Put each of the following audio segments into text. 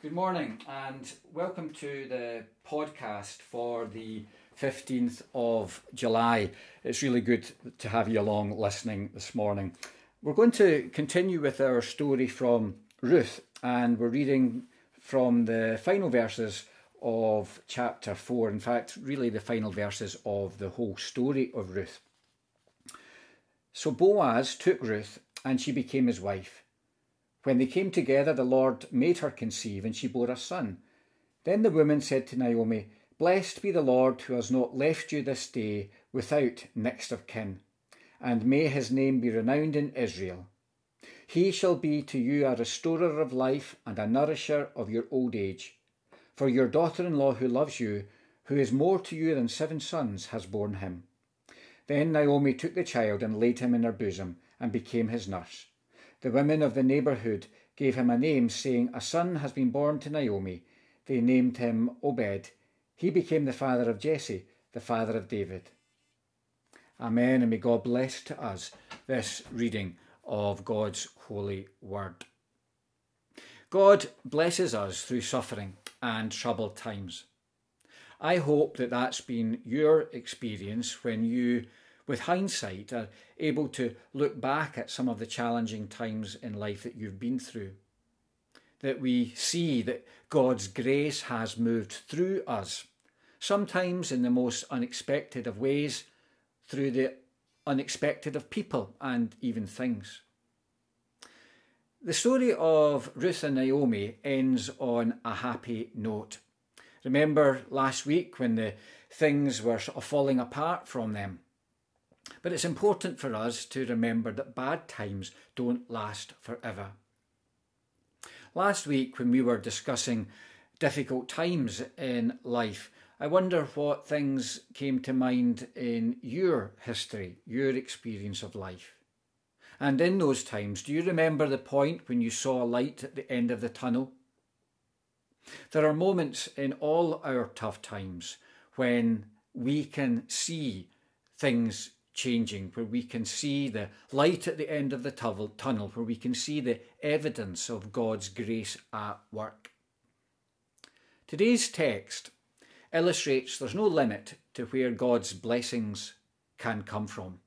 Good morning and welcome to the podcast for the 15th of July. It's really good to have you along listening this morning. We're going to continue with our story from Ruth and we're reading from the final verses of chapter 4. In fact, really the final verses of the whole story of Ruth. So Boaz took Ruth and she became his wife. When they came together, the Lord made her conceive, and she bore a son. Then the woman said to Naomi, Blessed be the Lord who has not left you this day without next of kin, and may his name be renowned in Israel. He shall be to you a restorer of life and a nourisher of your old age. For your daughter in law who loves you, who is more to you than seven sons, has borne him. Then Naomi took the child and laid him in her bosom, and became his nurse. The women of the neighbourhood gave him a name, saying, A son has been born to Naomi. They named him Obed. He became the father of Jesse, the father of David. Amen, and may God bless to us this reading of God's holy word. God blesses us through suffering and troubled times. I hope that that's been your experience when you with hindsight, are able to look back at some of the challenging times in life that you've been through. That we see that God's grace has moved through us, sometimes in the most unexpected of ways, through the unexpected of people and even things. The story of Ruth and Naomi ends on a happy note. Remember last week when the things were sort of falling apart from them? But it's important for us to remember that bad times don't last forever. Last week, when we were discussing difficult times in life, I wonder what things came to mind in your history, your experience of life. And in those times, do you remember the point when you saw a light at the end of the tunnel? There are moments in all our tough times when we can see things changing, where we can see the light at the end of the tunnel, where we can see the evidence of God's grace at work. Today's text illustrates there's no limit to where God's blessings can come from.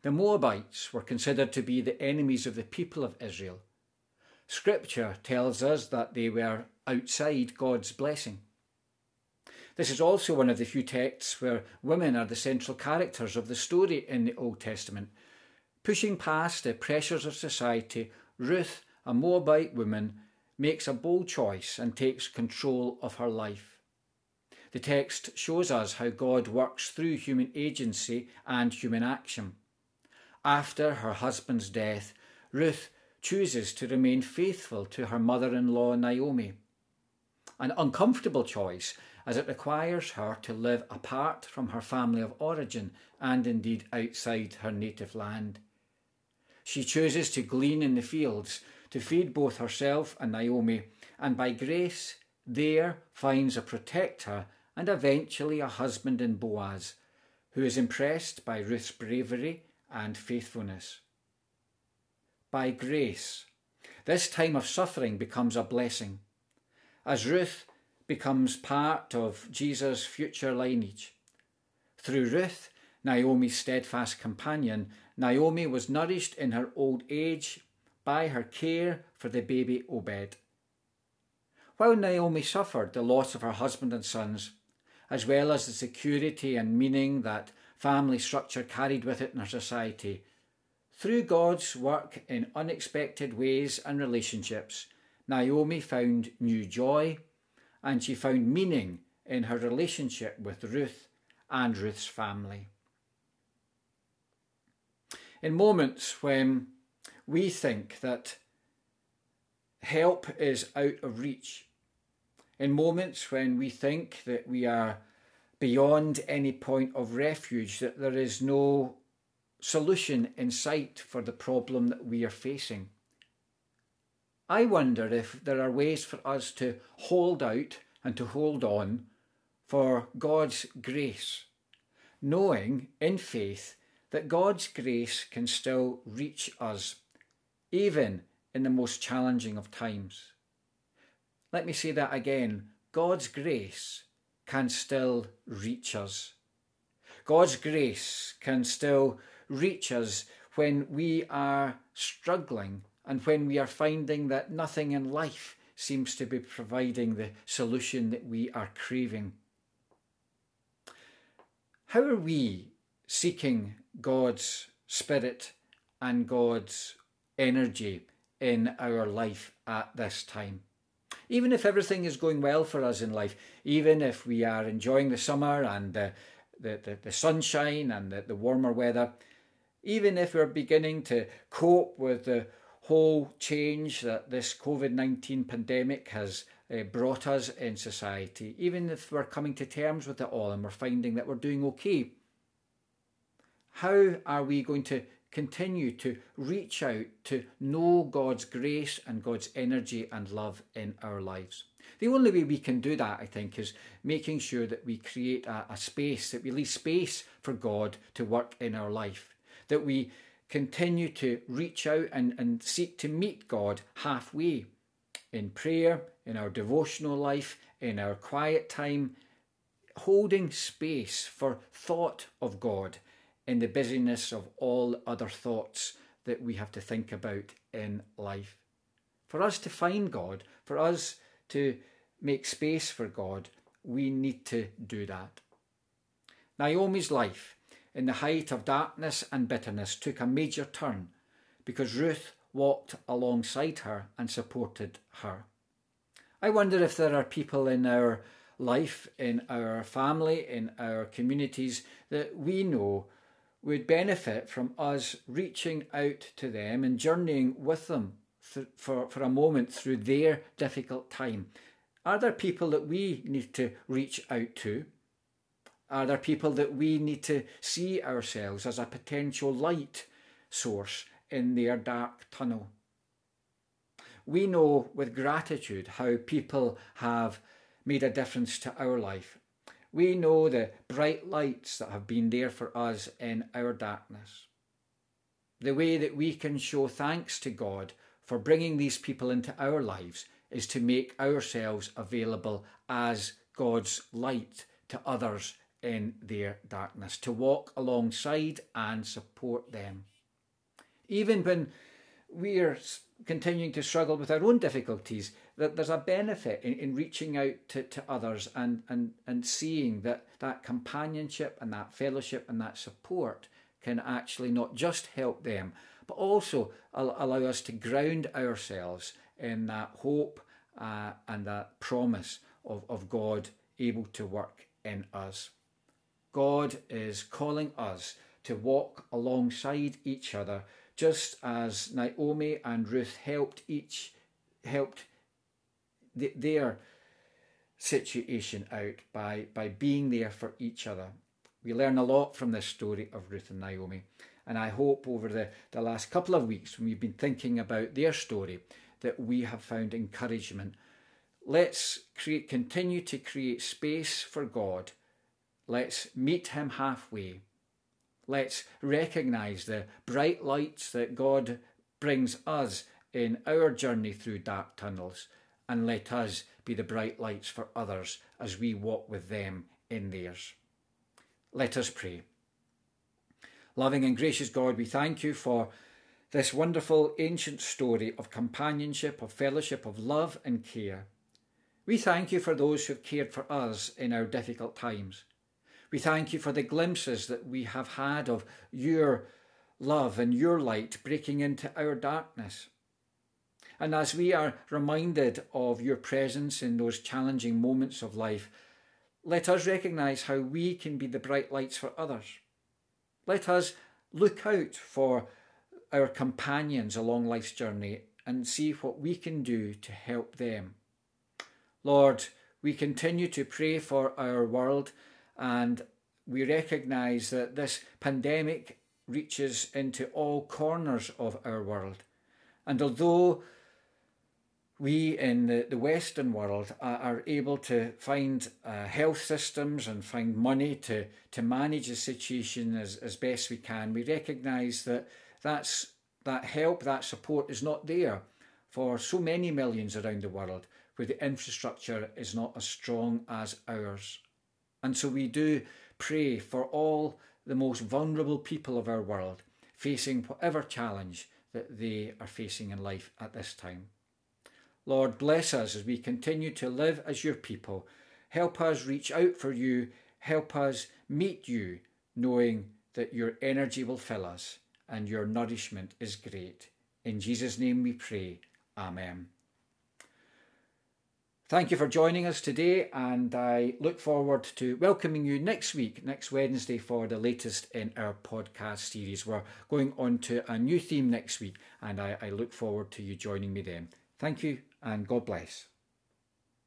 The Moabites were considered to be the enemies of the people of Israel. Scripture tells us that they were outside God's blessing. This is also one of the few texts where women are the central characters of the story in the Old Testament. Pushing past the pressures of society, Ruth, a Moabite woman, makes a bold choice and takes control of her life. The text shows us how God works through human agency and human action. After her husband's death, Ruth chooses to remain faithful to her mother in law Naomi. An uncomfortable choice as it requires her to live apart from her family of origin and indeed outside her native land. She chooses to glean in the fields to feed both herself and Naomi, and by grace there finds a protector and eventually a husband in Boaz, who is impressed by Ruth's bravery and faithfulness. By grace, this time of suffering becomes a blessing. As Ruth becomes part of Jesus' future lineage. Through Ruth, Naomi's steadfast companion, Naomi was nourished in her old age by her care for the baby Obed. While Naomi suffered the loss of her husband and sons, as well as the security and meaning that family structure carried with it in her society, through God's work in unexpected ways and relationships, Naomi found new joy and she found meaning in her relationship with Ruth and Ruth's family. In moments when we think that help is out of reach, in moments when we think that we are beyond any point of refuge, that there is no solution in sight for the problem that we are facing, I wonder if there are ways for us to hold out and to hold on for God's grace, knowing in faith that God's grace can still reach us, even in the most challenging of times. Let me say that again. God's grace can still reach us. God's grace can still reach us when we are struggling and when we are finding that nothing in life seems to be providing the solution that we are craving. How are we seeking God's Spirit and God's energy in our life at this time? Even if everything is going well for us in life, even if we are enjoying the summer and the, the, the, the sunshine and the, the warmer weather, even if we're beginning to cope with the whole change that this COVID 19 pandemic has uh, brought us in society, even if we're coming to terms with it all and we're finding that we're doing okay, how are we going to continue to reach out to know God's grace and God's energy and love in our lives? The only way we can do that, I think, is making sure that we create a, a space, that we leave space for God to work in our life, that we continue to reach out and, and seek to meet God halfway in prayer, in our devotional life, in our quiet time, holding space for thought of God in the busyness of all other thoughts that we have to think about in life. For us to find God, for us to make space for God, we need to do that. Naomi's life in the height of darkness and bitterness took a major turn because Ruth walked alongside her and supported her. I wonder if there are people in our life, in our family, in our communities that we know would benefit from us reaching out to them and journeying with them th- for, for a moment through their difficult time. Are there people that we need to reach out to? Are there people that we need to see ourselves as a potential light source in their dark tunnel? We know with gratitude how people have made a difference to our life. We know the bright lights that have been there for us in our darkness. The way that we can show thanks to God for bringing these people into our lives is to make ourselves available as God's light to others in their darkness, to walk alongside and support them. Even when we're continuing to struggle with our own difficulties, that there's a benefit in, in reaching out to, to others and, and, and seeing that that companionship and that fellowship and that support can actually not just help them, but also allow us to ground ourselves in that hope uh, and that promise of, of God able to work in us. God is calling us to walk alongside each other, just as Naomi and Ruth helped each helped the, their situation out by, by being there for each other. We learn a lot from this story of Ruth and Naomi, and I hope over the, the last couple of weeks when we've been thinking about their story that we have found encouragement. Let's create, continue to create space for God Let's meet Him halfway. Let's recognize the bright lights that God brings us in our journey through dark tunnels, and let us be the bright lights for others as we walk with them in theirs. Let us pray. Loving and gracious God, we thank you for this wonderful ancient story of companionship, of fellowship, of love and care. We thank you for those who have cared for us in our difficult times. We thank you for the glimpses that we have had of your love and your light breaking into our darkness. And as we are reminded of your presence in those challenging moments of life, let us recognize how we can be the bright lights for others. Let us look out for our companions along life's journey and see what we can do to help them. Lord, we continue to pray for our world and we recognise that this pandemic reaches into all corners of our world. And although we in the, the Western world are, are able to find uh, health systems and find money to, to manage the situation as, as best we can, we recognise that that's, that help, that support is not there for so many millions around the world where the infrastructure is not as strong as ours. And so we do pray for all the most vulnerable people of our world facing whatever challenge that they are facing in life at this time. Lord, bless us as we continue to live as your people. Help us reach out for you. Help us meet you, knowing that your energy will fill us and your nourishment is great. In Jesus' name we pray. Amen. Thank you for joining us today, and I look forward to welcoming you next week, next Wednesday, for the latest in our podcast series. We're going on to a new theme next week, and I, I look forward to you joining me then. Thank you, and God bless.